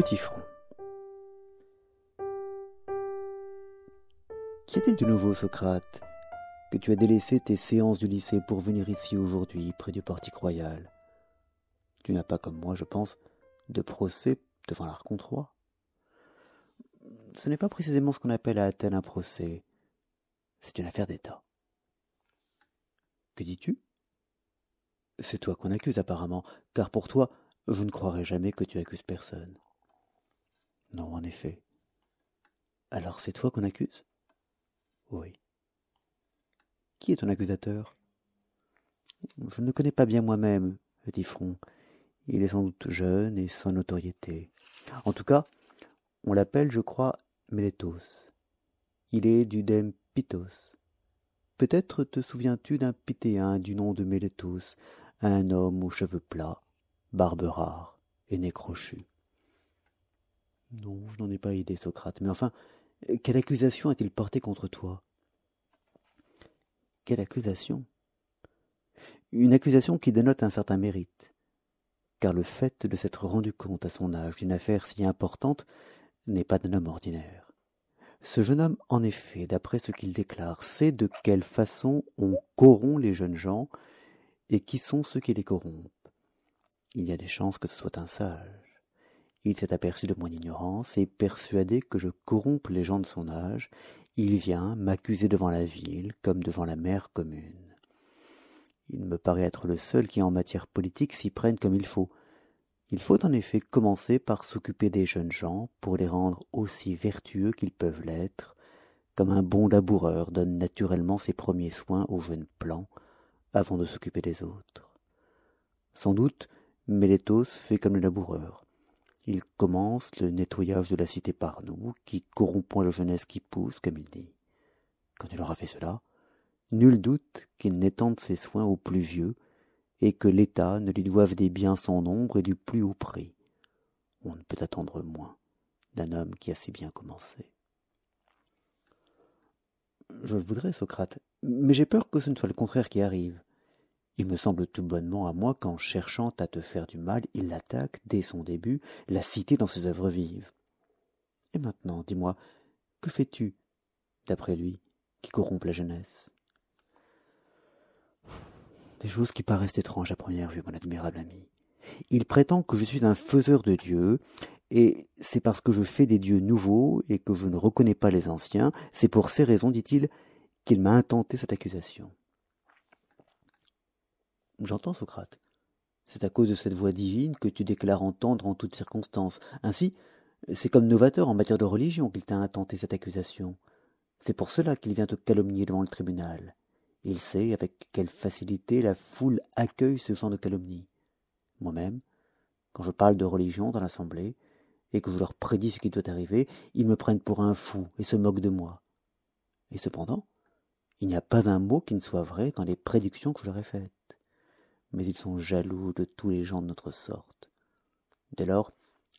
Petit front. Qui était de nouveau, Socrate, que tu as délaissé tes séances du lycée pour venir ici aujourd'hui, près du portique royal? Tu n'as pas, comme moi, je pense, de procès devant l'archonte-roi Ce n'est pas précisément ce qu'on appelle à Athènes un procès. C'est une affaire d'État. Que dis-tu? C'est toi qu'on accuse apparemment, car pour toi, je ne croirais jamais que tu accuses personne. Non, en effet. Alors c'est toi qu'on accuse? Oui. Qui est ton accusateur? Je ne le connais pas bien moi-même, dit Front. Il est sans doute jeune et sans notoriété. En tout cas, on l'appelle, je crois, Mélétos. Il est du dème Pythos. Peut-être te souviens-tu d'un Pythéen du nom de Mélétos, un homme aux cheveux plats, barbe rare et nez crochu. Non, je n'en ai pas idée, Socrate, mais enfin, quelle accusation a-t-il portée contre toi? Quelle accusation? Une accusation qui dénote un certain mérite, car le fait de s'être rendu compte à son âge d'une affaire si importante n'est pas d'un homme ordinaire. Ce jeune homme, en effet, d'après ce qu'il déclare, sait de quelle façon on corrompt les jeunes gens et qui sont ceux qui les corrompent. Il y a des chances que ce soit un sage. Il s'est aperçu de mon ignorance et persuadé que je corrompe les gens de son âge, il vient m'accuser devant la ville comme devant la mère commune. Il me paraît être le seul qui en matière politique s'y prenne comme il faut. Il faut en effet commencer par s'occuper des jeunes gens pour les rendre aussi vertueux qu'ils peuvent l'être, comme un bon laboureur donne naturellement ses premiers soins aux jeunes plants avant de s'occuper des autres. Sans doute, Mélétos fait comme le laboureur. Il commence le nettoyage de la cité par nous, qui corrompons la jeunesse qui pousse, comme il dit. Quand il aura fait cela, nul doute qu'il n'étende ses soins aux plus vieux, et que l'État ne lui doive des biens sans nombre et du plus haut prix. On ne peut attendre moins d'un homme qui a si bien commencé. Je le voudrais, Socrate, mais j'ai peur que ce ne soit le contraire qui arrive. Il me semble tout bonnement à moi qu'en cherchant à te faire du mal, il attaque, dès son début, la cité dans ses œuvres vives. Et maintenant, dis-moi, que fais-tu, d'après lui, qui corrompt la jeunesse? Des choses qui paraissent étranges à première vue, mon admirable ami. Il prétend que je suis un faiseur de dieux, et c'est parce que je fais des dieux nouveaux et que je ne reconnais pas les anciens, c'est pour ces raisons, dit-il, qu'il m'a intenté cette accusation. J'entends, Socrate. C'est à cause de cette voix divine que tu déclares entendre en toutes circonstances. Ainsi, c'est comme novateur en matière de religion qu'il t'a intenté cette accusation. C'est pour cela qu'il vient te calomnier devant le tribunal. Il sait avec quelle facilité la foule accueille ce genre de calomnie. Moi-même, quand je parle de religion dans l'assemblée, et que je leur prédis ce qui doit arriver, ils me prennent pour un fou et se moquent de moi. Et cependant, il n'y a pas un mot qui ne soit vrai dans les prédictions que je leur ai faites mais ils sont jaloux de tous les gens de notre sorte. Dès lors,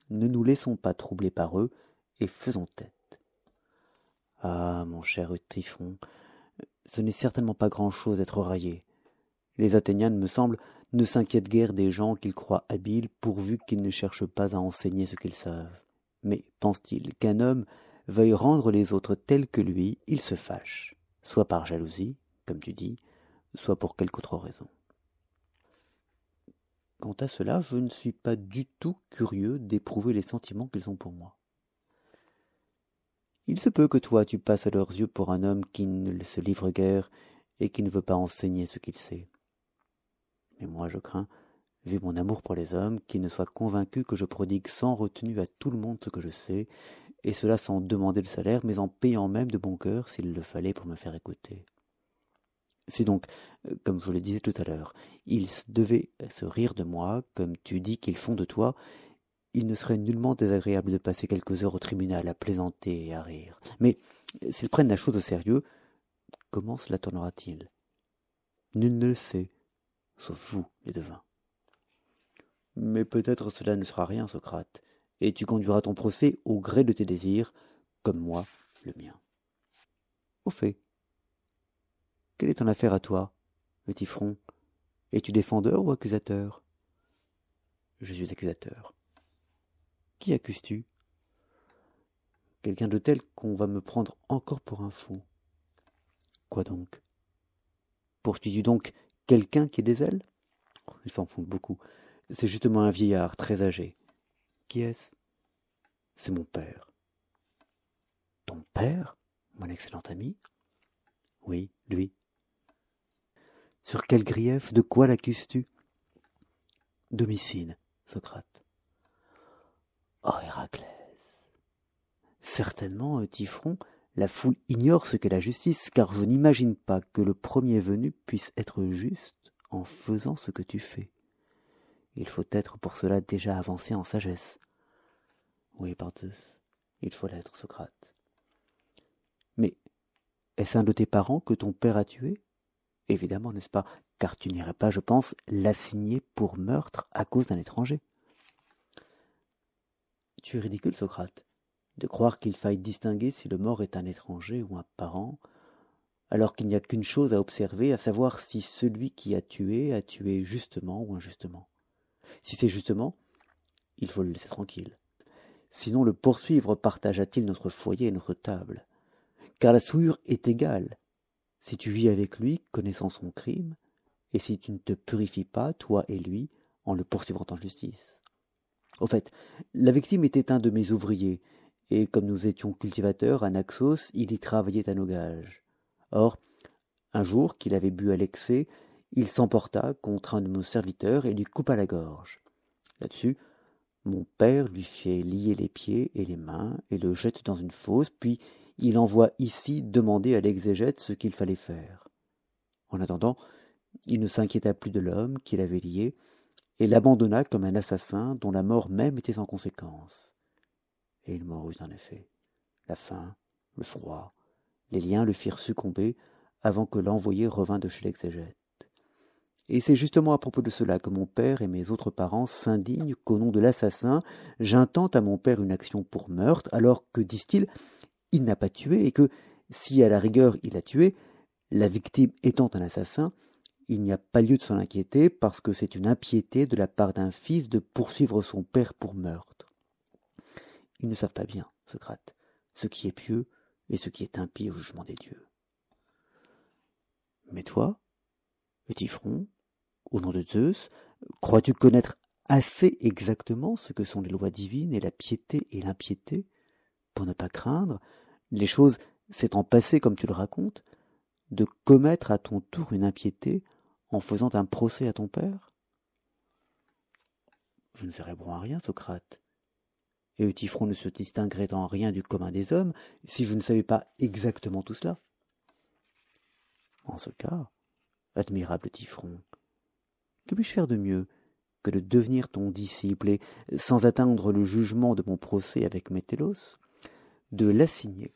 ne nous laissons pas troubler par eux, et faisons tête. Ah, mon cher Tryphon, ce n'est certainement pas grand-chose d'être raillé. Les Athéniens, me semble, ne s'inquiètent guère des gens qu'ils croient habiles pourvu qu'ils ne cherchent pas à enseigner ce qu'ils savent. Mais pense-t-il qu'un homme veuille rendre les autres tels que lui, il se fâche, soit par jalousie, comme tu dis, soit pour quelque autre raison. Quant à cela, je ne suis pas du tout curieux d'éprouver les sentiments qu'ils ont pour moi. Il se peut que toi tu passes à leurs yeux pour un homme qui ne se livre guère et qui ne veut pas enseigner ce qu'il sait. Mais moi je crains, vu mon amour pour les hommes, qu'ils ne soient convaincus que je prodigue sans retenue à tout le monde ce que je sais, et cela sans demander le salaire, mais en payant même de bon cœur s'il le fallait pour me faire écouter. C'est donc, euh, comme je le disais tout à l'heure, ils devaient se rire de moi, comme tu dis qu'ils font de toi. Il ne serait nullement désagréable de passer quelques heures au tribunal à plaisanter et à rire. Mais s'ils prennent la chose au sérieux, comment cela tournera-t-il? Nul ne le sait, sauf vous, les devins. Mais peut-être cela ne sera rien, Socrate, et tu conduiras ton procès au gré de tes désirs, comme moi le mien. Au fait, quelle est ton affaire à toi, petit front? Es-tu défendeur ou accusateur? Je suis accusateur. Qui accuses-tu? Quelqu'un de tel qu'on va me prendre encore pour un fou. Quoi donc? Poursuis-tu donc quelqu'un qui ait des ailes? Ils s'en font beaucoup. C'est justement un vieillard très âgé. Qui est-ce? C'est mon père. Ton père? Mon excellent ami? Oui, lui. Sur quel grief De quoi l'accuses-tu? D'homicide, Socrate. Oh, Héraclès Certainement, Tifron, la foule ignore ce qu'est la justice, car je n'imagine pas que le premier venu puisse être juste en faisant ce que tu fais. Il faut être pour cela déjà avancé en sagesse. Oui, Parthus, il faut l'être, Socrate. Mais est-ce un de tes parents que ton père a tué? Évidemment, n'est-ce pas? Car tu n'irais pas, je pense, l'assigner pour meurtre à cause d'un étranger. Tu es ridicule, Socrate, de croire qu'il faille distinguer si le mort est un étranger ou un parent, alors qu'il n'y a qu'une chose à observer, à savoir si celui qui a tué a tué justement ou injustement. Si c'est justement, il faut le laisser tranquille. Sinon le poursuivre partagea-t-il notre foyer et notre table? Car la souillure est égale, si tu vis avec lui, connaissant son crime, et si tu ne te purifies pas, toi et lui, en le poursuivant en justice. Au fait, la victime était un de mes ouvriers, et comme nous étions cultivateurs à Naxos, il y travaillait à nos gages. Or, un jour qu'il avait bu à l'excès, il s'emporta contre un de nos serviteurs et lui coupa la gorge. Là-dessus, mon père lui fait lier les pieds et les mains et le jette dans une fosse, puis il envoie ici demander à l'exégète ce qu'il fallait faire. En attendant, il ne s'inquiéta plus de l'homme qu'il avait lié, et l'abandonna comme un assassin dont la mort même était sans conséquence. Et il mourut en effet. La faim, le froid, les liens le firent succomber avant que l'envoyé revînt de chez l'exégète. Et c'est justement à propos de cela que mon père et mes autres parents s'indignent qu'au nom de l'assassin, j'intente à mon père une action pour meurtre, alors que, disent-ils, il n'a pas tué et que, si à la rigueur il a tué, la victime étant un assassin, il n'y a pas lieu de s'en inquiéter parce que c'est une impiété de la part d'un fils de poursuivre son père pour meurtre. Ils ne savent pas bien, Socrate, ce qui est pieux et ce qui est impie au jugement des dieux. Mais toi, petit front, au nom de Zeus, crois-tu connaître assez exactement ce que sont les lois divines et la piété et l'impiété pour ne pas craindre, les choses s'étant passées comme tu le racontes, de commettre à ton tour une impiété en faisant un procès à ton père? Je ne serais bon à rien, Socrate. Et Eutyphron ne se distinguerait en rien du commun des hommes si je ne savais pas exactement tout cela. En ce cas, admirable Typhron, que puis-je faire de mieux que de devenir ton disciple et, sans atteindre le jugement de mon procès avec Métélos, de l'assigner,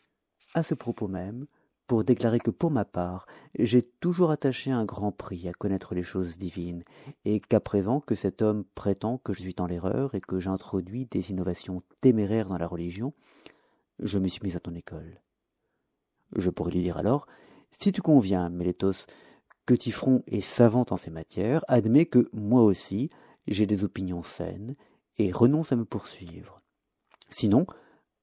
à ce propos même, pour déclarer que pour ma part, j'ai toujours attaché un grand prix à connaître les choses divines, et qu'à présent que cet homme prétend que je suis dans l'erreur et que j'introduis des innovations téméraires dans la religion, je me suis mis à ton école. Je pourrais lui dire alors, si tu conviens, Mélétos, que Tifron est savant en ces matières, admets que moi aussi j'ai des opinions saines, et renonce à me poursuivre. Sinon,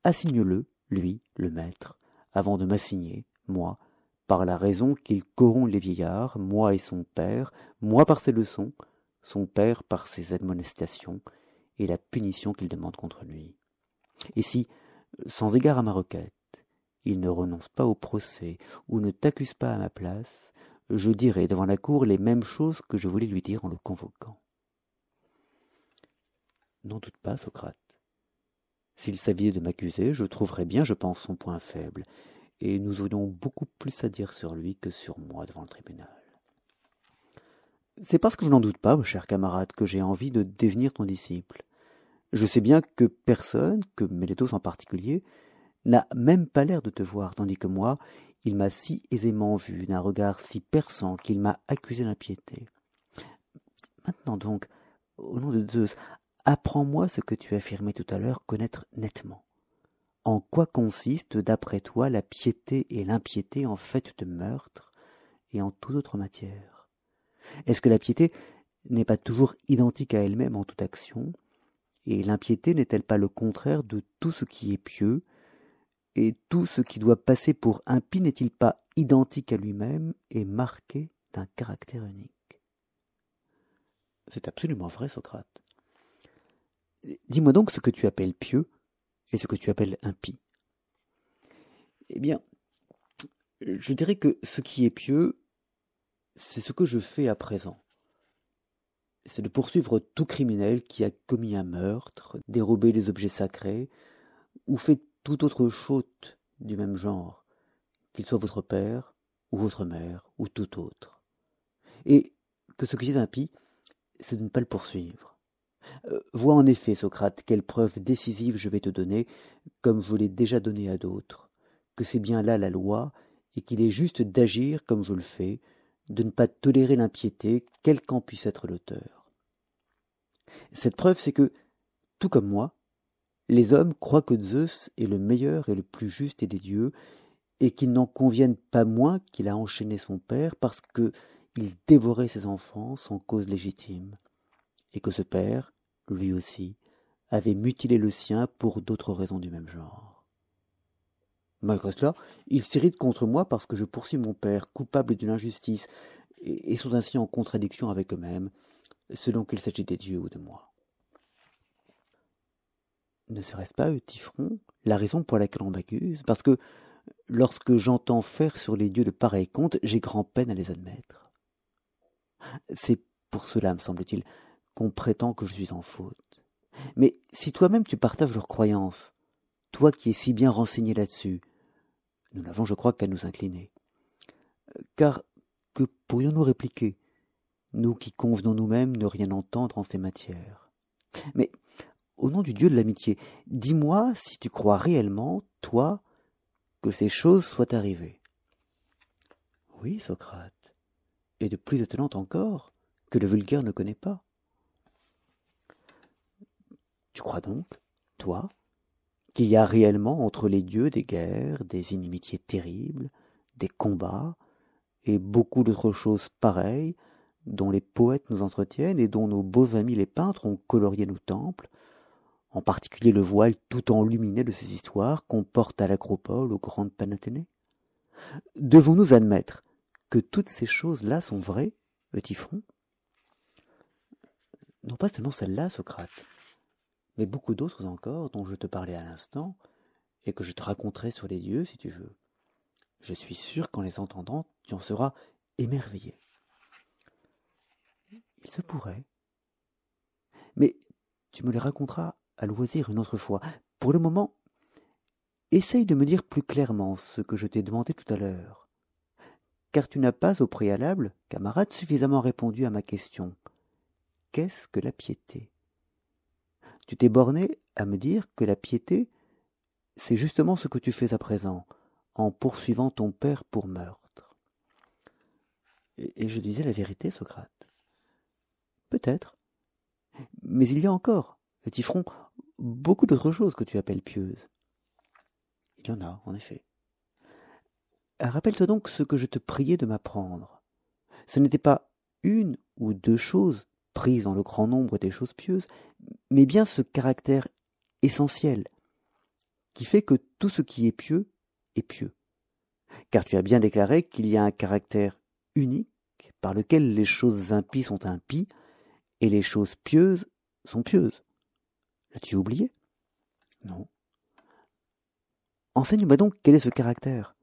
assigne-le, lui, le maître, avant de m'assigner, moi, par la raison qu'il corrompt les vieillards, moi et son père, moi par ses leçons, son père par ses admonestations, et la punition qu'il demande contre lui. Et si, sans égard à ma requête, il ne renonce pas au procès ou ne t'accuse pas à ma place, je dirai devant la cour les mêmes choses que je voulais lui dire en le convoquant. N'en doute pas, Socrate. S'il s'avisait de m'accuser, je trouverais bien, je pense, son point faible, et nous aurions beaucoup plus à dire sur lui que sur moi devant le tribunal. C'est parce que je n'en doute pas, cher camarade, que j'ai envie de devenir ton disciple. Je sais bien que personne, que Mélétos en particulier, n'a même pas l'air de te voir, tandis que moi, il m'a si aisément vu, d'un regard si perçant, qu'il m'a accusé d'impiété. Maintenant donc, au nom de Zeus, apprends-moi ce que tu affirmais tout à l'heure connaître nettement. En quoi consiste, d'après toi, la piété et l'impiété en fait de meurtre et en toute autre matière? Est-ce que la piété n'est pas toujours identique à elle-même en toute action Et l'impiété n'est-elle pas le contraire de tout ce qui est pieux Et tout ce qui doit passer pour impie n'est-il pas identique à lui-même et marqué d'un caractère unique? C'est absolument vrai, Socrate. Dis-moi donc ce que tu appelles pieux et ce que tu appelles impie. Eh bien, je dirais que ce qui est pieux, c'est ce que je fais à présent. C'est de poursuivre tout criminel qui a commis un meurtre, dérobé des objets sacrés, ou fait toute autre faute du même genre, qu'il soit votre père, ou votre mère, ou tout autre. Et que ce qui est impie, c'est de ne pas le poursuivre. Euh, vois en effet, Socrate, quelle preuve décisive je vais te donner, comme je l'ai déjà donné à d'autres, que c'est bien là la loi, et qu'il est juste d'agir comme je le fais, de ne pas tolérer l'impiété, quel qu'en puisse être l'auteur. Cette preuve, c'est que, tout comme moi, les hommes croient que Zeus est le meilleur et le plus juste des dieux, et qu'il n'en convienne pas moins qu'il a enchaîné son père parce que il dévorait ses enfants sans cause légitime, et que ce père, lui aussi, avait mutilé le sien pour d'autres raisons du même genre. Malgré cela, ils s'irritent contre moi parce que je poursuis mon père, coupable d'une injustice, et, sont ainsi en contradiction avec eux-mêmes, selon qu'il s'agit des dieux ou de moi. Ne serait-ce pas, Eutyphron, la raison pour laquelle on m'accuse? Parce que lorsque j'entends faire sur les dieux de pareils comptes, j'ai grand peine à les admettre. C'est pour cela, me semble-t-il, qu'on prétend que je suis en faute. Mais si toi-même tu partages leurs croyances, toi qui es si bien renseigné là-dessus, nous n'avons, je crois, qu'à nous incliner. Car que pourrions-nous répliquer, nous qui convenons nous-mêmes ne rien entendre en ces matières? Mais, au nom du Dieu de l'amitié, dis-moi si tu crois réellement, toi, que ces choses soient arrivées. Oui, Socrate, et de plus étonnante encore, que le vulgaire ne connaît pas. Tu crois donc, toi, qu'il y a réellement entre les dieux des guerres, des inimitiés terribles, des combats, et beaucoup d'autres choses pareilles, dont les poètes nous entretiennent et dont nos beaux amis les peintres ont colorié nos temples, en particulier le voile tout enluminé de ces histoires qu'on porte à l'acropole aux grandes panathénées Devons-nous admettre que toutes ces choses-là sont vraies, Eutyphron Non pas seulement celles-là, Socrate, mais beaucoup d'autres encore dont je te parlais à l'instant, et que je te raconterai sur les dieux si tu veux. Je suis sûr qu'en les entendant, tu en seras émerveillé. Il se pourrait. Mais tu me les raconteras à loisir une autre fois. Pour le moment, essaye de me dire plus clairement ce que je t'ai demandé tout à l'heure. Car tu n'as pas au préalable, camarade, suffisamment répondu à ma question. Qu'est-ce que la piété? Tu t'es borné à me dire que la piété, c'est justement ce que tu fais à présent, en poursuivant ton père pour meurtre. Et, je disais la vérité, Socrate. Peut-être. Mais il y a encore, Tifron, beaucoup d'autres choses que tu appelles pieuses. Il y en a, en effet. Rappelle-toi donc ce que je te priais de m'apprendre. Ce n'était pas une ou deux choses prise dans le grand nombre des choses pieuses, mais bien ce caractère essentiel, qui fait que tout ce qui est pieux est pieux. Car tu as bien déclaré qu'il y a un caractère unique par lequel les choses impies sont impies et les choses pieuses sont pieuses. L'as-tu oublié? Non. Enseigne-moi donc quel est ce caractère,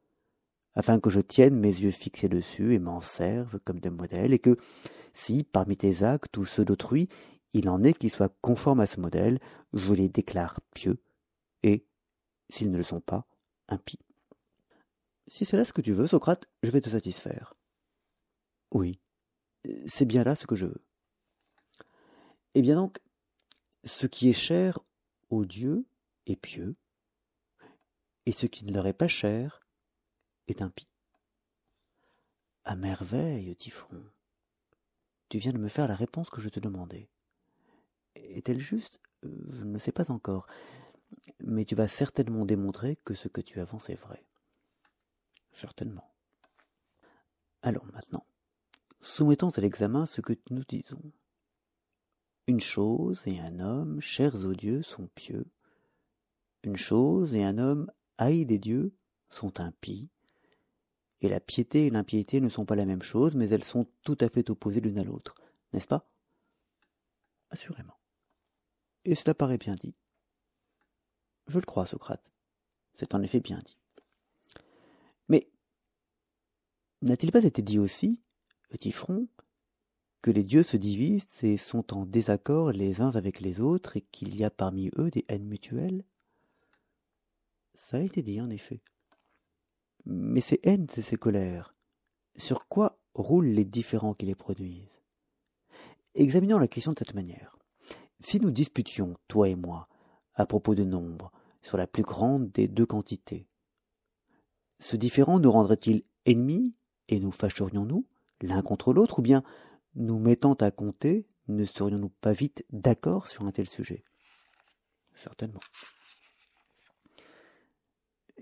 afin que je tienne mes yeux fixés dessus et m'en serve comme de modèle, et que, si, parmi tes actes ou ceux d'autrui, il en est qui soient conformes à ce modèle, je les déclare pieux, et, s'ils ne le sont pas, impies. Si c'est là ce que tu veux, Socrate, je vais te satisfaire. Oui, c'est bien là ce que je veux. Eh bien donc, ce qui est cher aux dieux est pieux, et ce qui ne leur est pas cher est impie. À merveille, Typhon. Tu viens de me faire la réponse que je te demandais. Est-elle juste? Je ne le sais pas encore. Mais tu vas certainement démontrer que ce que tu avances est vrai. Certainement. Alors maintenant, soumettons à l'examen ce que nous disons. Une chose et un homme, chers aux dieux, sont pieux. Une chose et un homme, haïs des dieux, sont impies. Et la piété et l'impiété ne sont pas la même chose, mais elles sont tout à fait opposées l'une à l'autre, n'est-ce pas? Assurément. Et cela paraît bien dit. Je le crois, Socrate. C'est en effet bien dit. Mais n'a-t-il pas été dit aussi, front, que les dieux se divisent et sont en désaccord les uns avec les autres et qu'il y a parmi eux des haines mutuelles? Ça a été dit, en effet. Mais ces haines et ces colères, sur quoi roulent les différents qui les produisent? Examinons la question de cette manière. Si nous disputions, toi et moi, à propos de nombre, sur la plus grande des deux quantités, ce différent nous rendrait-il ennemis et nous fâcherions-nous l'un contre l'autre ou bien, nous mettant à compter, ne serions-nous pas vite d'accord sur un tel sujet? Certainement.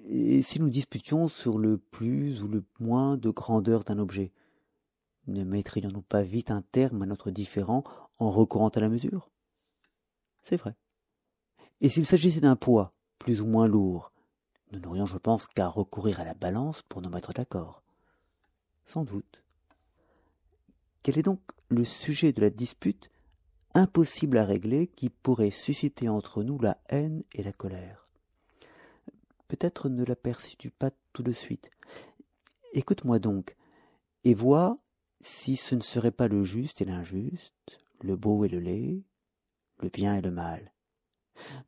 Si nous disputions sur le plus ou le moins de grandeur d'un objet, ne mettrions-nous pas vite un terme à notre différend en recourant à la mesure? C'est vrai. Et s'il s'agissait d'un poids plus ou moins lourd, nous n'aurions, je pense, qu'à recourir à la balance pour nous mettre d'accord. Sans doute. Quel est donc le sujet de la dispute impossible à régler qui pourrait susciter entre nous la haine et la colère? Peut-être ne l'aperçus-tu pas tout de suite. Écoute-moi donc, et vois si ce ne serait pas le juste et l'injuste, le beau et le laid, le bien et le mal.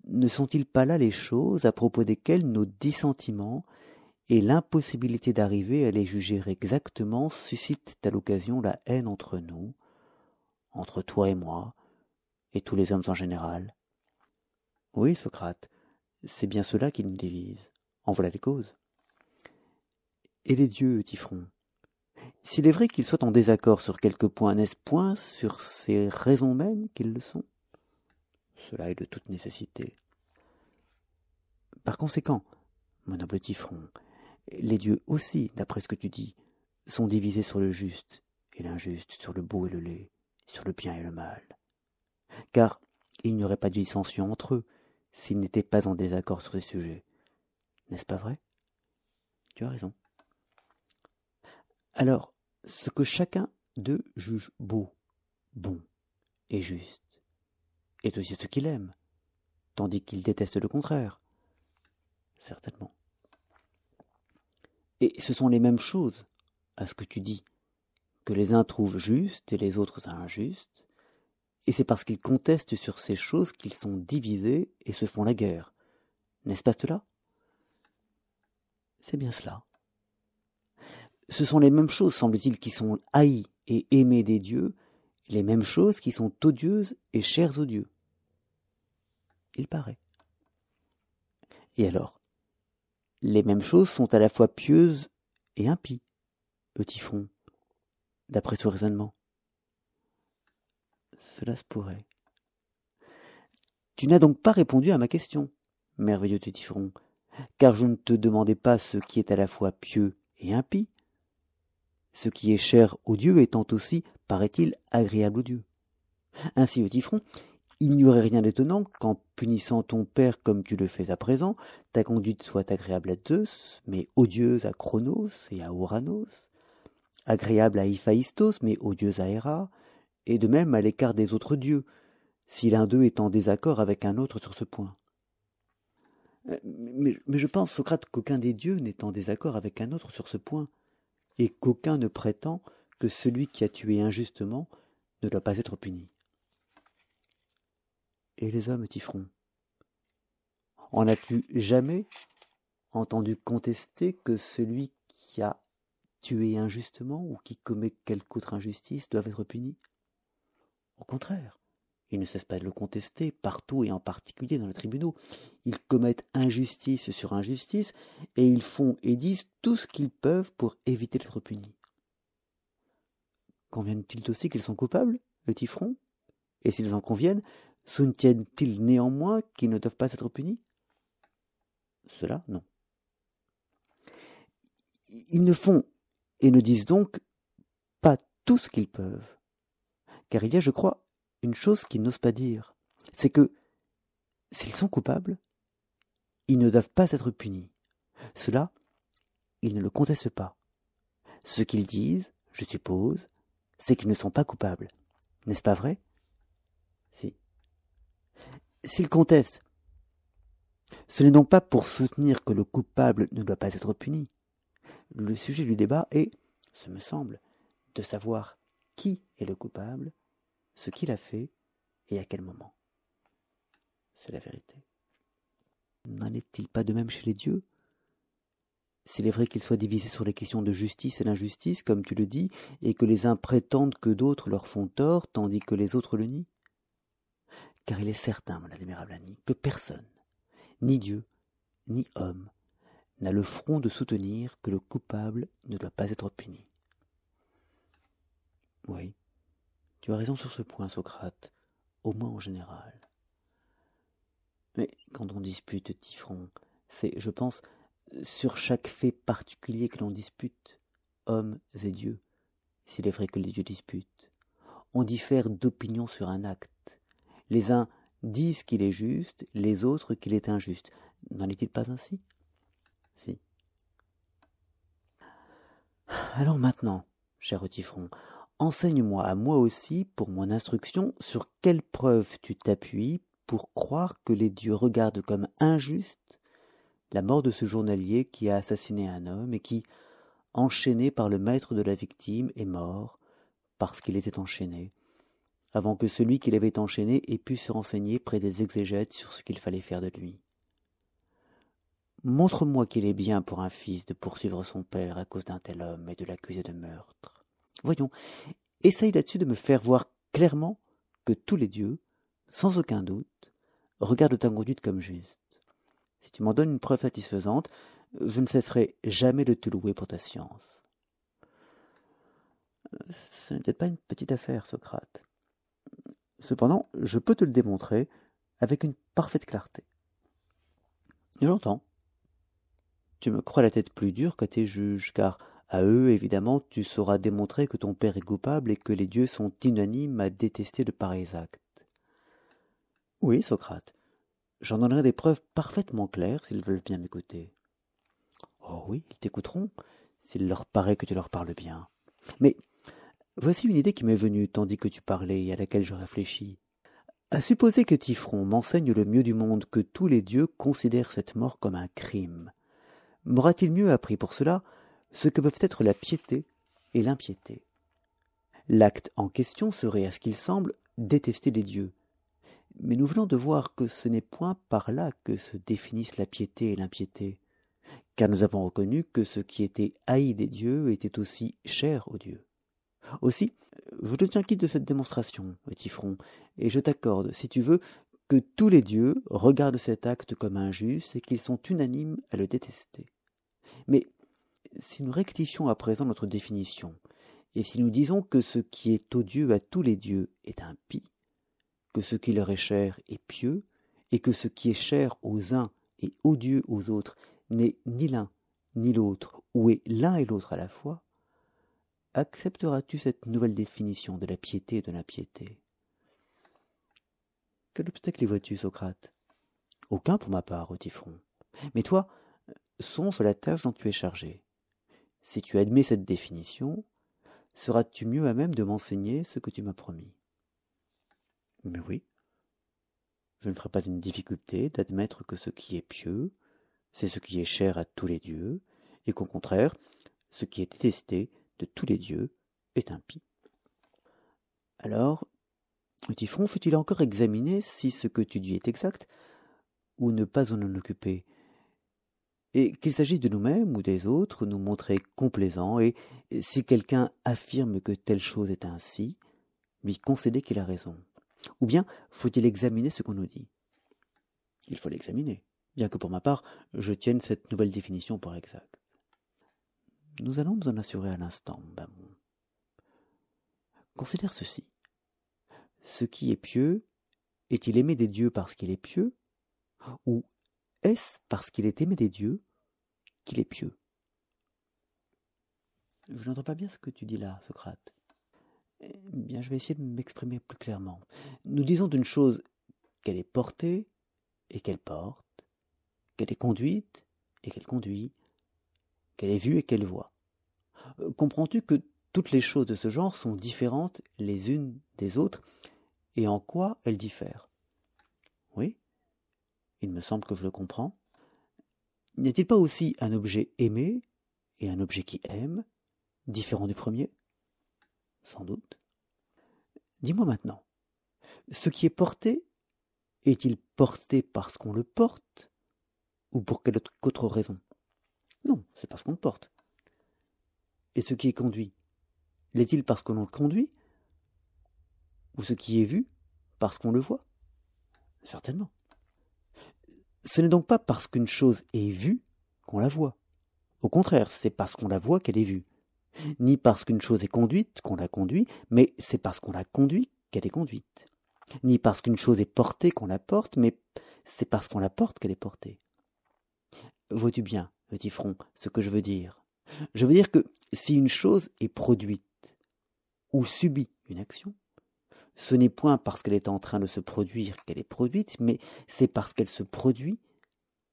Ne sont-ils pas là les choses à propos desquelles nos dissentiments et l'impossibilité d'arriver à les juger exactement suscitent à l'occasion la haine entre nous, entre toi et moi, et tous les hommes en général? Oui, Socrate, c'est bien cela qui nous divise. Voilà les causes. Et les dieux, Tifron s'il est vrai qu'ils soient en désaccord sur quelques points, n'est-ce point sur ces raisons mêmes qu'ils le sont? Cela est de toute nécessité. Par conséquent, mon noble Tifron, les dieux aussi, d'après ce que tu dis, sont divisés sur le juste et l'injuste, sur le beau et le laid, sur le bien et le mal. Car il n'y aurait pas de dissension entre eux s'ils n'étaient pas en désaccord sur ces sujets. N'est-ce pas vrai? Tu as raison. Alors, ce que chacun d'eux juge beau, bon et juste, est aussi ce qu'il aime, tandis qu'il déteste le contraire. Certainement. Et ce sont les mêmes choses, à ce que tu dis, que les uns trouvent justes et les autres injustes, et c'est parce qu'ils contestent sur ces choses qu'ils sont divisés et se font la guerre. N'est-ce pas cela? C'est bien cela ce sont les mêmes choses, semble-t-il, qui sont haïes et aimées des dieux, les mêmes choses qui sont odieuses et chères aux dieux. Il paraît. Et alors Les mêmes choses sont à la fois pieuses et impies, petit front, d'après ce raisonnement. Cela se pourrait. Tu n'as donc pas répondu à ma question, merveilleux car je ne te demandais pas ce qui est à la fois pieux et impie, ce qui est cher aux dieux étant aussi, paraît-il, agréable aux dieux. Ainsi, au front, il n'y aurait rien d'étonnant qu'en punissant ton père comme tu le fais à présent, ta conduite soit agréable à Zeus, mais odieuse à Chronos et à Ouranos, agréable à Héphaïstos, mais odieuse à Héra, et de même à l'écart des autres dieux, si l'un d'eux est en désaccord avec un autre sur ce point. Euh, mais, je pense, Socrate, qu'aucun des dieux n'est en désaccord avec un autre sur ce point et qu'aucun ne prétend que celui qui a tué injustement ne doit pas être puni. Et les hommes, Tifron En as-tu jamais entendu contester que celui qui a tué injustement ou qui commet quelque autre injustice doit être puni? Au contraire, ils ne cessent pas de le contester partout et en particulier dans les tribunaux. Ils commettent injustice sur injustice et ils font et disent tout ce qu'ils peuvent pour éviter d'être punis. Conviennent-ils aussi qu'ils sont coupables, le Tifron Et s'ils en conviennent, soutiennent-ils néanmoins qu'ils ne doivent pas être punis? Cela, non. Ils ne font et ne disent donc pas tout ce qu'ils peuvent, car il y a, je crois, une chose qu'ils n'osent pas dire, c'est que s'ils sont coupables, ils ne doivent pas être punis. Cela, ils ne le contestent pas. Ce qu'ils disent, je suppose, c'est qu'ils ne sont pas coupables. N'est-ce pas vrai? Si. S'ils contestent, ce n'est donc pas pour soutenir que le coupable ne doit pas être puni. Le sujet du débat est, ce me semble, de savoir qui est le coupable, ce qu'il a fait et à quel moment. C'est la vérité. N'en est-il pas de même chez les dieux? S'il est vrai qu'ils soient divisés sur les questions de justice et d'injustice, comme tu le dis, et que les uns prétendent que d'autres leur font tort, tandis que les autres le nient? Car il est certain, mon admirable Annie, que personne, ni Dieu, ni homme, n'a le front de soutenir que le coupable ne doit pas être puni. Oui, as raison sur ce point, Socrate, au moins en général. Mais quand on dispute Tifron, c'est, je pense, sur chaque fait particulier que l'on dispute, hommes et dieux, s'il est vrai que les dieux disputent. On diffère d'opinion sur un acte. Les uns disent qu'il est juste, les autres qu'il est injuste. N'en est-il pas ainsi? Si. Alors maintenant, cher Tifron, enseigne-moi à moi aussi, pour mon instruction, sur quelle preuve tu t'appuies pour croire que les dieux regardent comme injuste la mort de ce journalier qui a assassiné un homme et qui, enchaîné par le maître de la victime, est mort parce qu'il était enchaîné, avant que celui qui l'avait enchaîné ait pu se renseigner près des exégètes sur ce qu'il fallait faire de lui. Montre-moi qu'il est bien pour un fils de poursuivre son père à cause d'un tel homme et de l'accuser de meurtre. Voyons, essaye là-dessus de me faire voir clairement que tous les dieux, sans aucun doute, regardent ta conduite comme juste. Si tu m'en donnes une preuve satisfaisante, je ne cesserai jamais de te louer pour ta science. Ce n'est peut-être pas une petite affaire, Socrate. Cependant, je peux te le démontrer avec une parfaite clarté. J'entends. Tu me crois la tête plus dure que tes juges, car à eux, évidemment, tu sauras démontrer que ton père est coupable et que les dieux sont unanimes à détester de pareils actes. Oui, Socrate, j'en donnerai des preuves parfaitement claires s'ils veulent bien m'écouter. Oh oui, ils t'écouteront, s'il leur paraît que tu leur parles bien. Mais voici une idée qui m'est venue tandis que tu parlais et à laquelle je réfléchis. À supposer que Tifron m'enseigne le mieux du monde que tous les dieux considèrent cette mort comme un crime, m'aura-t-il mieux appris pour cela ce que peuvent être la piété et l'impiété L'acte en question serait, à ce qu'il semble, détester les dieux, mais nous venons de voir que ce n'est point par là que se définissent la piété et l'impiété, car nous avons reconnu que ce qui était haï des dieux était aussi cher aux dieux. Aussi, je te tiens quitte de cette démonstration, Tifron, et je t'accorde, si tu veux, que tous les dieux regardent cet acte comme injuste et qu'ils sont unanimes à le détester. Mais si nous rectifions à présent notre définition, et si nous disons que ce qui est odieux à tous les dieux est impie, que ce qui leur est cher est pieux, et que ce qui est cher aux uns et odieux aux autres n'est ni l'un ni l'autre, ou est l'un et l'autre à la fois, accepteras-tu cette nouvelle définition de la piété et de l'impiété? Quel obstacle y vois-tu, Socrate? Aucun pour ma part, Otifron. Mais toi, songe à la tâche dont tu es chargé. Si tu admets cette définition, seras-tu mieux à même de m'enseigner ce que tu m'as promis? Mais oui. Je ne ferai pas une difficulté d'admettre que ce qui est pieux, c'est ce qui est cher à tous les dieux, et qu'au contraire, ce qui est détesté de tous les dieux est impie. Alors, Typhon faut-il encore examiner si ce que tu dis est exact, ou ne pas en occuper, et qu'il s'agisse de nous-mêmes ou des autres, nous montrer complaisants, et si quelqu'un affirme que telle chose est ainsi, lui concéder qu'il a raison. Ou bien faut-il examiner ce qu'on nous dit? Il faut l'examiner, bien que pour ma part, je tienne cette nouvelle définition pour exacte. Nous allons nous en assurer à l'instant, Bamon. Considère ceci. Ce qui est pieux, est-il aimé des dieux parce qu'il est pieux? Ou est-ce parce qu'il est aimé des dieux qu'il est pieux? Je n'entends pas bien ce que tu dis là, Socrate. Eh bien, je vais essayer de m'exprimer plus clairement. Nous disons d'une chose qu'elle est portée et qu'elle porte, qu'elle est conduite et qu'elle conduit, qu'elle est vue et qu'elle voit. Euh, comprends-tu que toutes les choses de ce genre sont différentes les unes des autres, et en quoi elles diffèrent? Il me semble que je le comprends. N'y a-t-il pas aussi un objet aimé et un objet qui aime, différent du premier? Sans doute. Dis-moi maintenant, ce qui est porté, est-il porté parce qu'on le porte, ou pour quelle autre raison? Non, c'est parce qu'on le porte. Et ce qui est conduit, l'est-il parce qu'on le conduit Ou ce qui est vu parce qu'on le voit? Certainement. Ce n'est donc pas parce qu'une chose est vue qu'on la voit. Au contraire, c'est parce qu'on la voit qu'elle est vue. Ni parce qu'une chose est conduite qu'on la conduit, mais c'est parce qu'on la conduit qu'elle est conduite. Ni parce qu'une chose est portée qu'on la porte, mais c'est parce qu'on la porte qu'elle est portée. Vois-tu bien, petit front, ce que je veux dire? Je veux dire que si une chose est produite ou subit une action, ce n'est point parce qu'elle est en train de se produire qu'elle est produite, mais c'est parce qu'elle se produit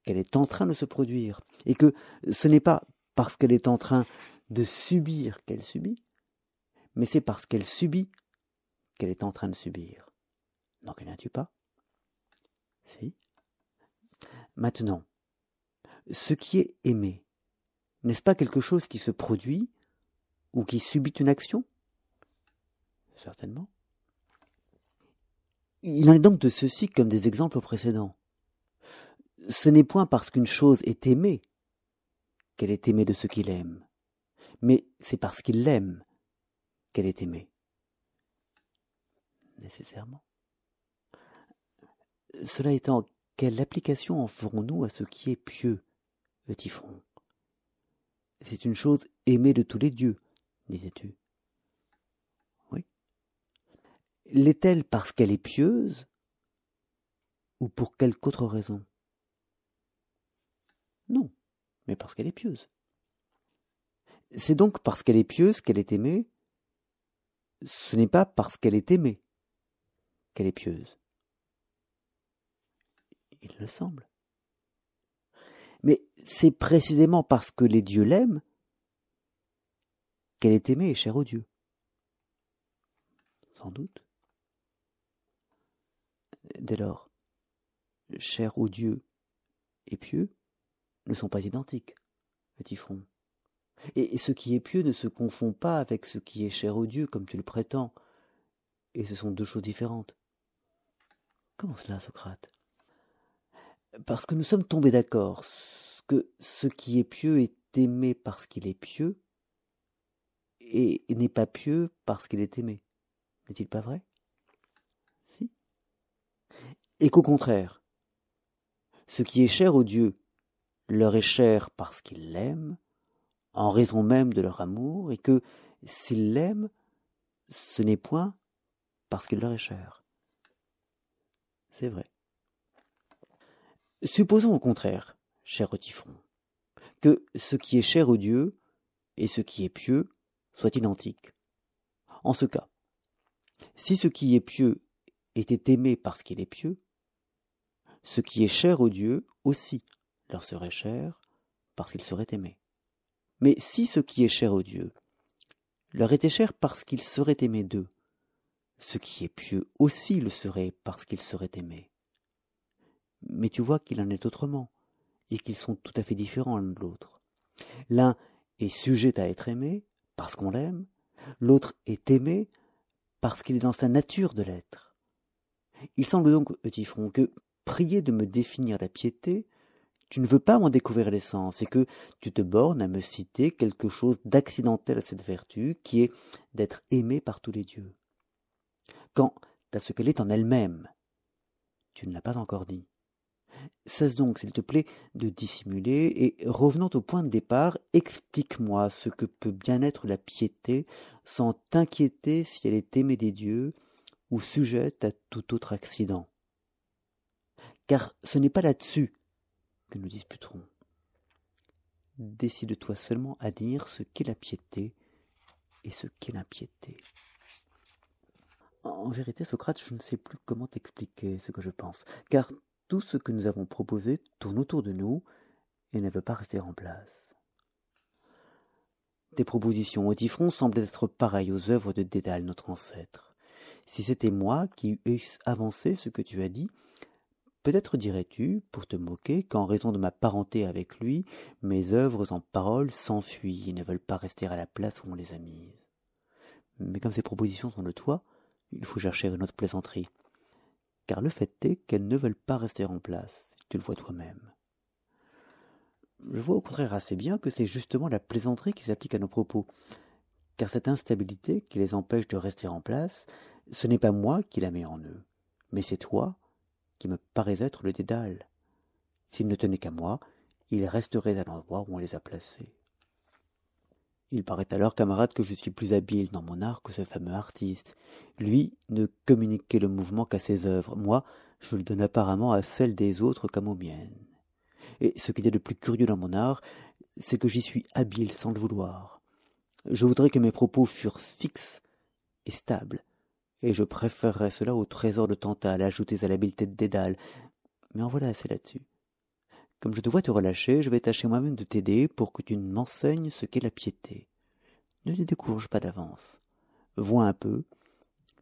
qu'elle est en train de se produire, et que ce n'est pas parce qu'elle est en train de subir qu'elle subit, mais c'est parce qu'elle subit qu'elle est en train de subir. N'en conviens-tu pas Si. Maintenant, ce qui est aimé, n'est-ce pas quelque chose qui se produit ou qui subit une action? Certainement. Il en est donc de ceci comme des exemples précédents. Ce n'est point parce qu'une chose est aimée qu'elle est aimée de ce qu'il aime, mais c'est parce qu'il l'aime qu'elle est aimée. Nécessairement. Cela étant, quelle application en ferons-nous à ce qui est pieux, petit front C'est une chose aimée de tous les dieux, disais-tu. Oui. L'est-elle parce qu'elle est pieuse ou pour quelque autre raison? Non, mais parce qu'elle est pieuse. C'est donc parce qu'elle est pieuse qu'elle est aimée, ce n'est pas parce qu'elle est aimée qu'elle est pieuse. Il le semble. Mais c'est précisément parce que les dieux l'aiment qu'elle est aimée et chère aux dieux. Sans doute. Dès lors, chère aux dieux et pieux ne sont pas identiques, petit front. Et ce qui est pieux ne se confond pas avec ce qui est cher aux dieux, comme tu le prétends. Et ce sont deux choses différentes. Comment cela, Socrate? Parce que nous sommes tombés d'accord que ce qui est pieux est aimé parce qu'il est pieux, et n'est pas pieux parce qu'il est aimé. N'est-il pas vrai? Et qu'au contraire, ce qui est cher aux dieux leur est cher parce qu'ils l'aiment, en raison même de leur amour, et que s'ils l'aiment, ce n'est point parce qu'il leur est cher. C'est vrai. Supposons au contraire, cher Otifron, que ce qui est cher aux dieux et ce qui est pieux soient identiques. En ce cas, si ce qui est pieux était aimé parce qu'il est pieux, ce qui est cher aux dieux aussi leur serait cher parce qu'ils seraient aimés. Mais si ce qui est cher aux dieux leur était cher parce qu'ils seraient aimés d'eux, ce qui est pieux aussi le serait parce qu'ils seraient aimés. Mais tu vois qu'il en est autrement, et qu'ils sont tout à fait différents l'un de l'autre. L'un est sujet à être aimé parce qu'on l'aime, l'autre est aimé parce qu'il est dans sa nature de l'être. Il semble donc, que prier de me définir la piété tu ne veux pas m'en découvrir l'essence et que tu te bornes à me citer quelque chose d'accidentel à cette vertu qui est d'être aimée par tous les dieux. Quant à ce qu'elle est en elle-même, tu ne l'as pas encore dit. Cesse donc, s'il te plaît, de dissimuler et revenant au point de départ, explique-moi ce que peut bien être la piété sans t'inquiéter si elle est aimée des dieux ou sujette à tout autre accident. Car ce n'est pas là-dessus que nous disputerons. Décide-toi seulement à dire ce qu'est la piété et ce qu'est l'impiété. En vérité, Socrate, je ne sais plus comment t'expliquer ce que je pense, car tout ce que nous avons proposé tourne autour de nous et ne veut pas rester en place. Tes propositions au Tifron semblent être pareilles aux œuvres de Dédale, notre ancêtre. Si c'était moi qui eusse avancé ce que tu as dit, peut-être dirais-tu, pour te moquer, qu'en raison de ma parenté avec lui, mes œuvres en paroles s'enfuient et ne veulent pas rester à la place où on les a mises. Mais comme ces propositions sont de toi, il faut chercher une autre plaisanterie. Car le fait est qu'elles ne veulent pas rester en place, tu le vois toi-même. Je vois au contraire assez bien que c'est justement la plaisanterie qui s'applique à nos propos, car cette instabilité qui les empêche de rester en place, ce n'est pas moi qui la mets en eux, mais c'est toi qui me parais être le dédale. S'ils ne tenaient qu'à moi, ils resteraient à l'endroit où on les a placés. Il paraît alors, camarade, que je suis plus habile dans mon art que ce fameux artiste. Lui ne communiquait le mouvement qu'à ses œuvres. Moi, je le donne apparemment à celles des autres comme aux miennes. Et ce qu'il y a de plus curieux dans mon art, c'est que j'y suis habile sans le vouloir. Je voudrais que mes propos fussent fixes et stables, et je préférerais cela au trésor de Tantale ajouté à l'habileté de Dédale. Mais en voilà assez là-dessus. Comme je te vois te relâcher, je vais tâcher moi-même de t'aider pour que tu m'enseignes ce qu'est la piété. Ne te décourage pas d'avance. Vois un peu,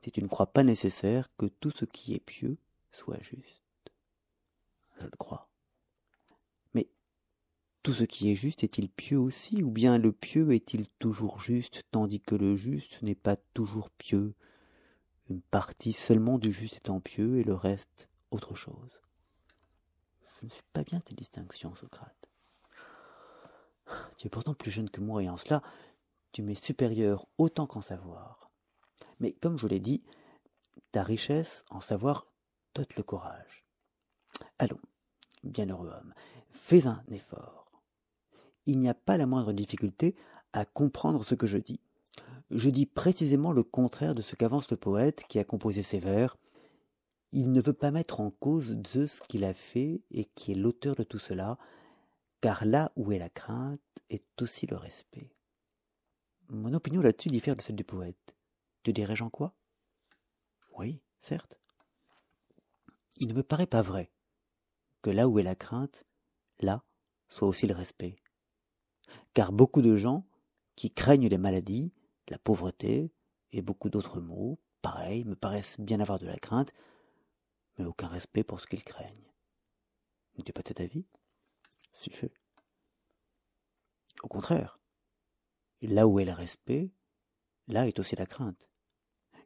si tu ne crois pas nécessaire que tout ce qui est pieux soit juste. Je le crois. Mais tout ce qui est juste est-il pieux aussi, ou bien le pieux est-il toujours juste, tandis que le juste n'est pas toujours pieux, une partie seulement du juste étant pieux et le reste autre chose je ne suis pas bien tes distinctions, Socrate. Tu es pourtant plus jeune que moi et en cela, tu m'es supérieur autant qu'en savoir. Mais comme je l'ai dit, ta richesse en savoir dote le courage. Allons, bienheureux homme, fais un effort. Il n'y a pas la moindre difficulté à comprendre ce que je dis. Je dis précisément le contraire de ce qu'avance le poète qui a composé ces vers, il ne veut pas mettre en cause Zeus qu'il a fait et qui est l'auteur de tout cela, car là où est la crainte est aussi le respect. Mon opinion là-dessus diffère de celle du poète. Te dirais-je en quoi? Oui, certes. Il ne me paraît pas vrai que là où est la crainte, là soit aussi le respect. Car beaucoup de gens qui craignent les maladies, la pauvreté et beaucoup d'autres maux, pareils, me paraissent bien avoir de la crainte, mais aucun respect pour ce qu'ils craignent. N'es-tu pas cet avis? Si fait. Au contraire, là où est le respect, là est aussi la crainte.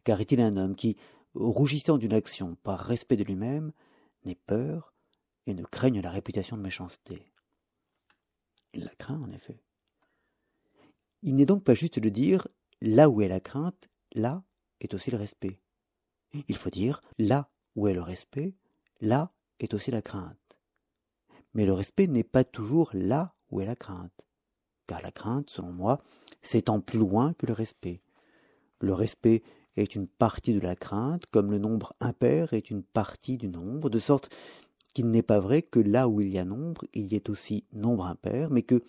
Car est-il un homme qui, rougissant d'une action par respect de lui-même, n'ait peur et ne craigne la réputation de méchanceté? Il la craint, en effet. Il n'est donc pas juste de dire là où est la crainte, là est aussi le respect. Il faut dire là où est le respect, là est aussi la crainte. Mais le respect n'est pas toujours là où est la crainte, car la crainte, selon moi, s'étend plus loin que le respect. Le respect est une partie de la crainte, comme le nombre impair est une partie du nombre, de sorte qu'il n'est pas vrai que là où il y a nombre, il y ait aussi nombre impair, mais que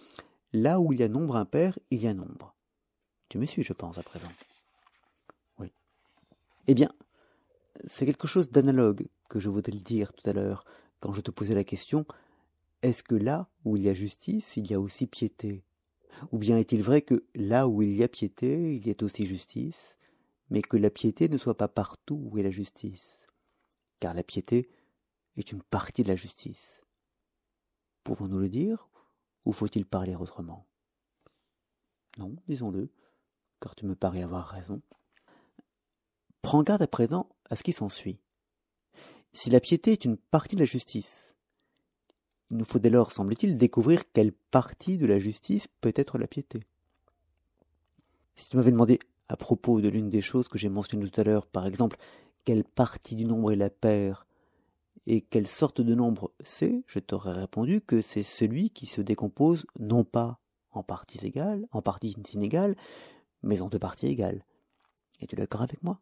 là où il y a nombre impair, il y a nombre. Tu me suis, je pense, à présent. Oui. Eh bien, c'est quelque chose d'analogue que je voudrais dire tout à l'heure quand je te posais la question est-ce que là où il y a justice, il y a aussi piété? Ou bien est-il vrai que là où il y a piété, il y a aussi justice, mais que la piété ne soit pas partout où est la justice? Car la piété est une partie de la justice. Pouvons-nous le dire, ou faut-il parler autrement? Non, disons-le, car tu me parais avoir raison. Prends garde à présent à ce qui s'ensuit. Si la piété est une partie de la justice, il nous faut dès lors, semble-t-il, découvrir quelle partie de la justice peut être la piété. Si tu m'avais demandé, à propos de l'une des choses que j'ai mentionnées tout à l'heure, par exemple, quelle partie du nombre est la paire et quelle sorte de nombre c'est, je t'aurais répondu que c'est celui qui se décompose non pas en parties égales, en parties inégales, mais en deux parties égales. Es-tu d'accord avec moi?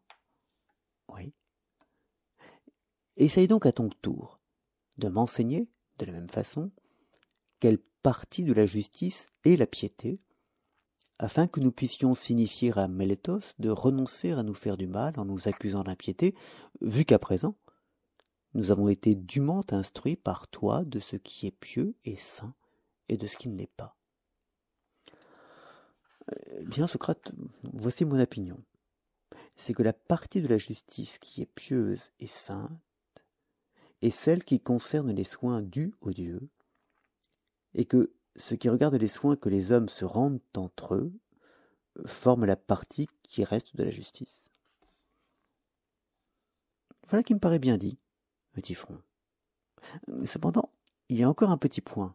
Oui. Essaye donc à ton tour de m'enseigner, de la même façon, quelle partie de la justice est la piété, afin que nous puissions signifier à Mélétos de renoncer à nous faire du mal en nous accusant d'impiété, vu qu'à présent, nous avons été dûment instruits par toi de ce qui est pieux et saint et de ce qui ne l'est pas. Euh, bien, Socrate, voici mon opinion. C'est que la partie de la justice qui est pieuse et sainte est celle qui concerne les soins dus aux dieux, et que ce qui regarde les soins que les hommes se rendent entre eux forme la partie qui reste de la justice. Voilà qui me paraît bien dit, petit front. Cependant, il y a encore un petit point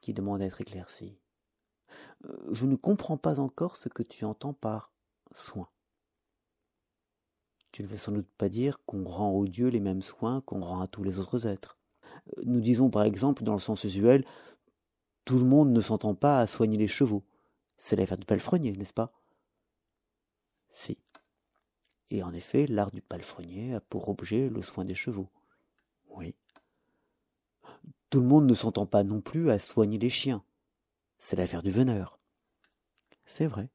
qui demande à être éclairci. Je ne comprends pas encore ce que tu entends par soin. Tu ne veux sans doute pas dire qu'on rend aux dieux les mêmes soins qu'on rend à tous les autres êtres. Nous disons par exemple, dans le sens usuel, tout le monde ne s'entend pas à soigner les chevaux. C'est l'affaire du palefrenier, n'est-ce pas? Si. Et en effet, l'art du palefrenier a pour objet le soin des chevaux. Oui. Tout le monde ne s'entend pas non plus à soigner les chiens. C'est l'affaire du veneur. C'est vrai.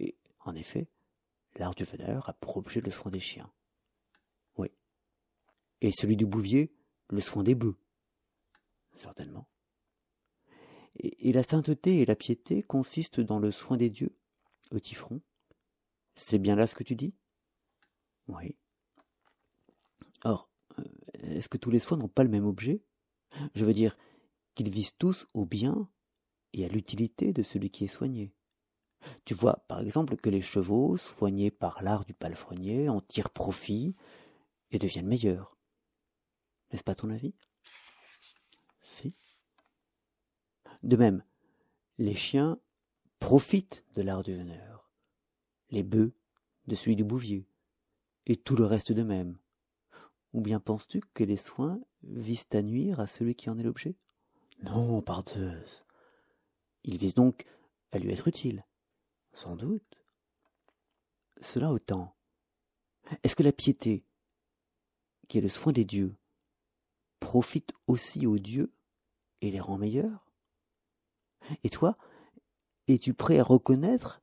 Et, en effet, l'art du veneur a pour objet le soin des chiens. Oui. Et celui du bouvier, le soin des bœufs. Certainement. Et, la sainteté et la piété consistent dans le soin des dieux, au front. C'est bien là ce que tu dis? Oui. Or, euh, est-ce que tous les soins n'ont pas le même objet? Je veux dire qu'ils visent tous au bien et à l'utilité de celui qui est soigné. Tu vois, par exemple, que les chevaux, soignés par l'art du palefrenier, en tirent profit et deviennent meilleurs. N'est-ce pas ton avis? Si. De même, les chiens profitent de l'art du veneur, les bœufs de celui du bouvier, et tout le reste de même. Ou bien penses-tu que les soins visent à nuire à celui qui en est l'objet? Non, parteuse. Ils visent donc à lui être utiles. Sans doute. Cela autant. Est-ce que la piété, qui est le soin des dieux, profite aussi aux dieux et les rend meilleurs? Et toi, es-tu prêt à reconnaître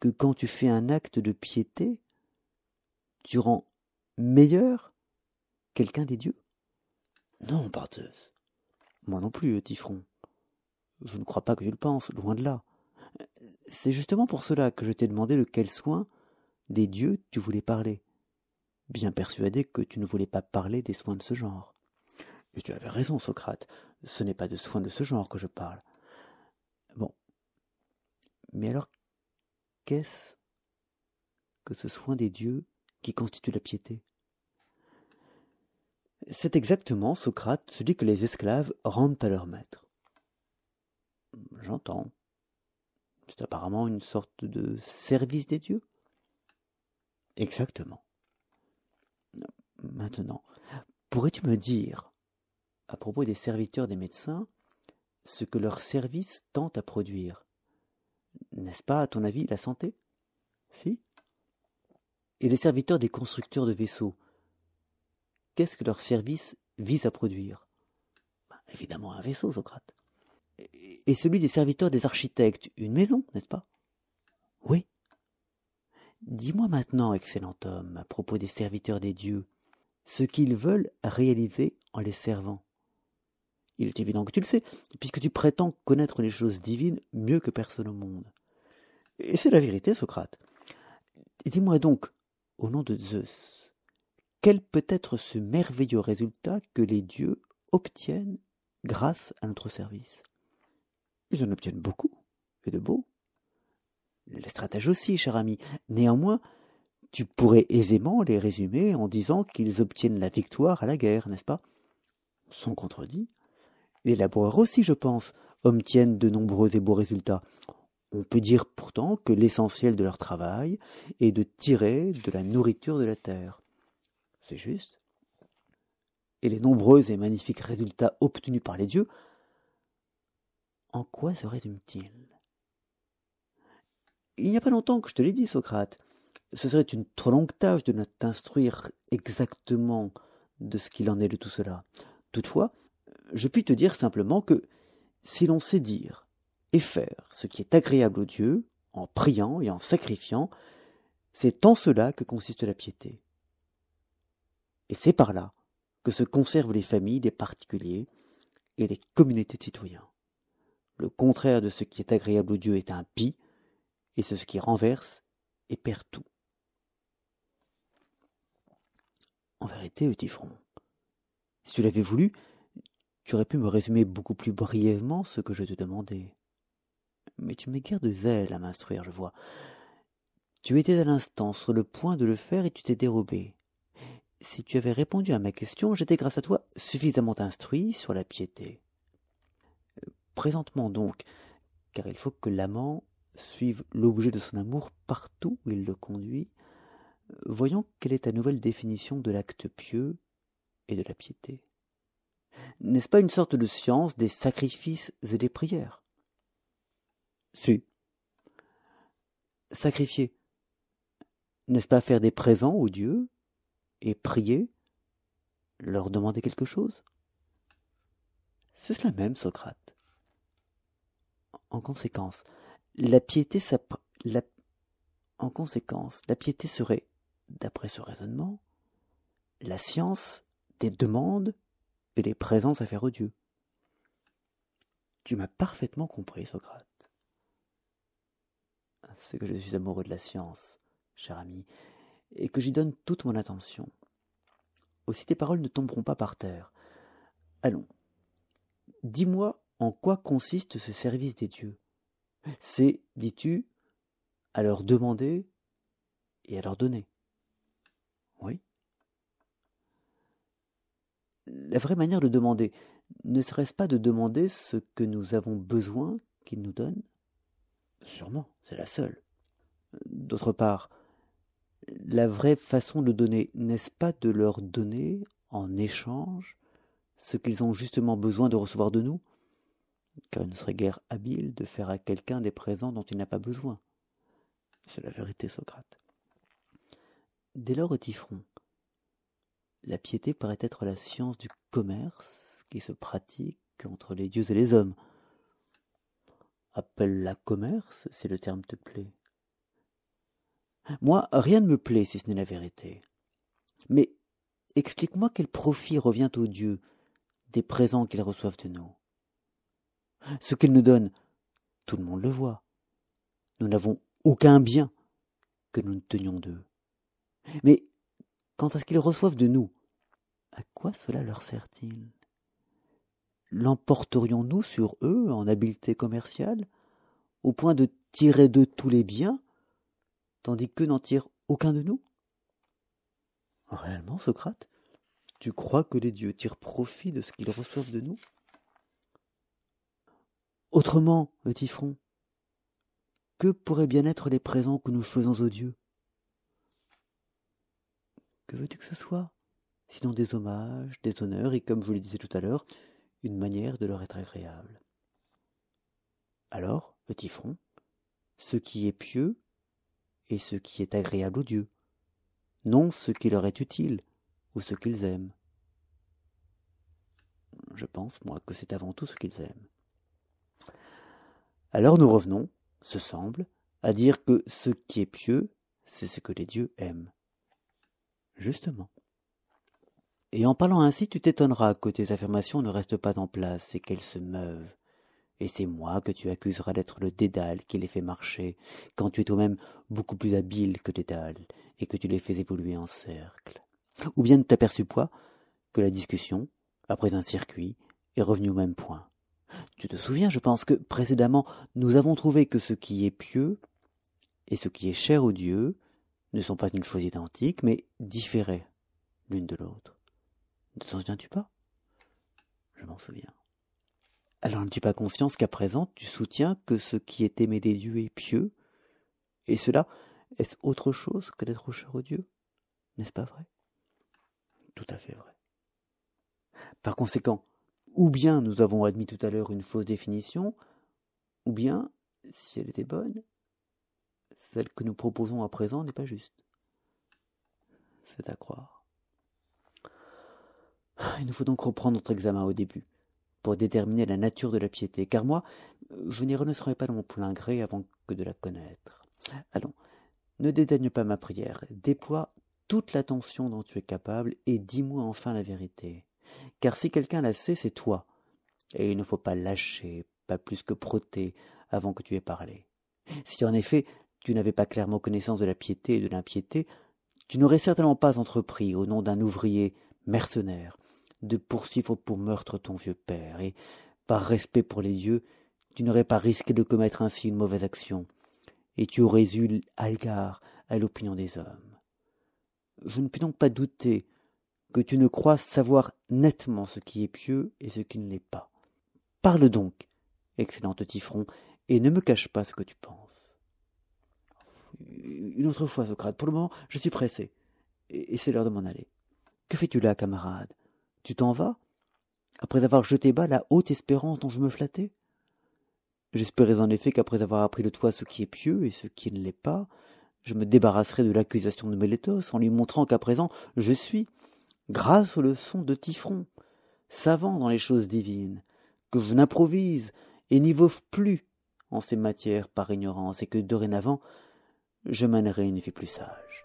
que quand tu fais un acte de piété, tu rends meilleur quelqu'un des dieux? Non, parteuse. Moi non plus, Tifron. Je ne crois pas que tu le penses, loin de là. C'est justement pour cela que je t'ai demandé de quel soin des dieux tu voulais parler, bien persuadé que tu ne voulais pas parler des soins de ce genre. Et tu avais raison, Socrate, ce n'est pas de soins de ce genre que je parle. Bon. Mais alors, qu'est-ce que ce soin des dieux qui constitue la piété? C'est exactement, Socrate, celui que les esclaves rendent à leur maître. J'entends. C'est apparemment une sorte de service des dieux. Exactement. Maintenant, pourrais-tu me dire, à propos des serviteurs des médecins, ce que leur service tend à produire? N'est-ce pas, à ton avis, la santé? Si? Et les serviteurs des constructeurs de vaisseaux, qu'est-ce que leur service vise à produire? Bah, Évidemment un vaisseau, Socrate et celui des serviteurs des architectes, une maison, n'est-ce pas? Oui. Dis-moi maintenant, excellent homme, à propos des serviteurs des dieux, ce qu'ils veulent réaliser en les servant. Il est évident que tu le sais, puisque tu prétends connaître les choses divines mieux que personne au monde. Et c'est la vérité, Socrate. Dis-moi donc, au nom de Zeus, quel peut être ce merveilleux résultat que les dieux obtiennent grâce à notre service? Ils en obtiennent beaucoup, et de beau. Les stratèges aussi, cher ami. Néanmoins, tu pourrais aisément les résumer en disant qu'ils obtiennent la victoire à la guerre, n'est-ce pas? Sans contredit. Les laboureurs aussi, je pense, obtiennent de nombreux et beaux résultats. On peut dire pourtant que l'essentiel de leur travail est de tirer de la nourriture de la terre. C'est juste. Et les nombreux et magnifiques résultats obtenus par les dieux en quoi se résume-t-il? Il n'y a pas longtemps que je te l'ai dit, Socrate. Ce serait une trop longue tâche de ne t'instruire exactement de ce qu'il en est de tout cela. Toutefois, je puis te dire simplement que si l'on sait dire et faire ce qui est agréable aux dieux, en priant et en sacrifiant, c'est en cela que consiste la piété. Et c'est par là que se conservent les familles des particuliers et les communautés de citoyens. Le contraire de ce qui est agréable aux dieux est impie, et ce qui renverse et perd tout. En vérité, Eutyphron, si tu l'avais voulu, tu aurais pu me résumer beaucoup plus brièvement ce que je te demandais. Mais tu m'es guère de zèle à m'instruire, je vois. Tu étais à l'instant sur le point de le faire et tu t'es dérobé. Si tu avais répondu à ma question, j'étais grâce à toi suffisamment instruit sur la piété. Présentement donc, car il faut que l'amant suive l'objet de son amour partout où il le conduit, voyons quelle est ta nouvelle définition de l'acte pieux et de la piété. N'est-ce pas une sorte de science des sacrifices et des prières? Si. Sacrifier, n'est-ce pas faire des présents aux dieux et prier, leur demander quelque chose? C'est cela même, Socrate. En conséquence, la piété, serait d'après ce raisonnement, la science des demandes et des présences à faire aux dieux. Tu m'as parfaitement compris, Socrate. C'est que je suis amoureux de la science, cher ami, et que j'y donne toute mon attention. Aussi tes paroles ne tomberont pas par terre. Allons. Dis-moi en quoi consiste ce service des dieux? C'est, dis-tu, à leur demander et à leur donner. Oui. La vraie manière de demander, ne serait-ce pas de demander ce que nous avons besoin qu'ils nous donnent? Sûrement, c'est la seule. D'autre part, la vraie façon de donner, n'est-ce pas de leur donner en échange ce qu'ils ont justement besoin de recevoir de nous? Car il ne serait guère habile de faire à quelqu'un des présents dont il n'a pas besoin. C'est la vérité, Socrate. Dès lors, Tifron, la piété paraît être la science du commerce qui se pratique entre les dieux et les hommes. Appelle-la commerce si le terme te plaît. Moi, rien ne me plaît si ce n'est la vérité. Mais explique-moi quel profit revient aux dieux des présents qu'ils reçoivent de nous. Ce qu'ils nous donnent, tout le monde le voit. Nous n'avons aucun bien que nous ne tenions d'eux. Mais quant à ce qu'ils reçoivent de nous, à quoi cela leur sert-il? L'emporterions-nous sur eux en habileté commerciale, au point de tirer d'eux tous les biens, tandis qu'eux n'en tirent aucun de nous? Réellement, Socrate, tu crois que les dieux tirent profit de ce qu'ils reçoivent de nous? Autrement, Eutyphron, que pourraient bien être les présents que nous faisons aux dieux? Que veux-tu que ce soit? Sinon des hommages, des honneurs, et comme je le disais tout à l'heure, une manière de leur être agréable. Alors, front, ce qui est pieux et ce qui est agréable aux dieux, non ce qui leur est utile ou ce qu'ils aiment. Je pense, moi, que c'est avant tout ce qu'ils aiment. Alors nous revenons, ce semble, à dire que ce qui est pieux, c'est ce que les dieux aiment. Justement. Et en parlant ainsi, tu t'étonneras que tes affirmations ne restent pas en place et qu'elles se meuvent. Et c'est moi que tu accuseras d'être le dédale qui les fait marcher, quand tu es toi-même beaucoup plus habile que dédale, et que tu les fais évoluer en cercle. Ou bien de t'aperçus pas que la discussion, après un circuit, est revenue au même point. Tu te souviens, je pense, que précédemment nous avons trouvé que ce qui est pieux et ce qui est cher aux dieux ne sont pas une chose identique, mais différées l'une de l'autre. Ne t'en souviens-tu pas? Je m'en souviens. Alors n'as-tu pas conscience qu'à présent tu soutiens que ce qui est aimé des dieux est pieux Et cela, est-ce autre chose que d'être cher aux dieux? N'est-ce pas vrai? Tout à fait vrai. Par conséquent, ou bien nous avons admis tout à l'heure une fausse définition, ou bien, si elle était bonne, celle que nous proposons à présent n'est pas juste. C'est à croire. Il nous faut donc reprendre notre examen au début, pour déterminer la nature de la piété, car moi, je n'y renoncerai pas de mon plein gré avant que de la connaître. Allons, ne dédaigne pas ma prière, déploie toute l'attention dont tu es capable, et dis-moi enfin la vérité. Car si quelqu'un la sait, c'est toi. Et il ne faut pas lâcher, pas plus que proter, avant que tu aies parlé. Si en effet tu n'avais pas clairement connaissance de la piété et de l'impiété, tu n'aurais certainement pas entrepris, au nom d'un ouvrier mercenaire, de poursuivre pour meurtre ton vieux père, et, par respect pour les dieux, tu n'aurais pas risqué de commettre ainsi une mauvaise action, et tu aurais eu égard à l'opinion des hommes. Je ne puis donc pas douter que tu ne crois savoir nettement ce qui est pieux et ce qui ne l'est pas. Parle donc, excellent Tifron, et ne me cache pas ce que tu penses. Une autre fois, Socrate. Pour le moment, je suis pressé, et c'est l'heure de m'en aller. Que fais-tu là, camarade? Tu t'en vas? Après avoir jeté bas la haute espérance dont je me flattais? J'espérais en effet qu'après avoir appris de toi ce qui est pieux et ce qui ne l'est pas, je me débarrasserais de l'accusation de Mélétos en lui montrant qu'à présent je suis, grâce aux leçons de Tifron, savant dans les choses divines, que je n'improvise et n'y vauve plus en ces matières par ignorance et que dorénavant je mènerai une vie plus sage.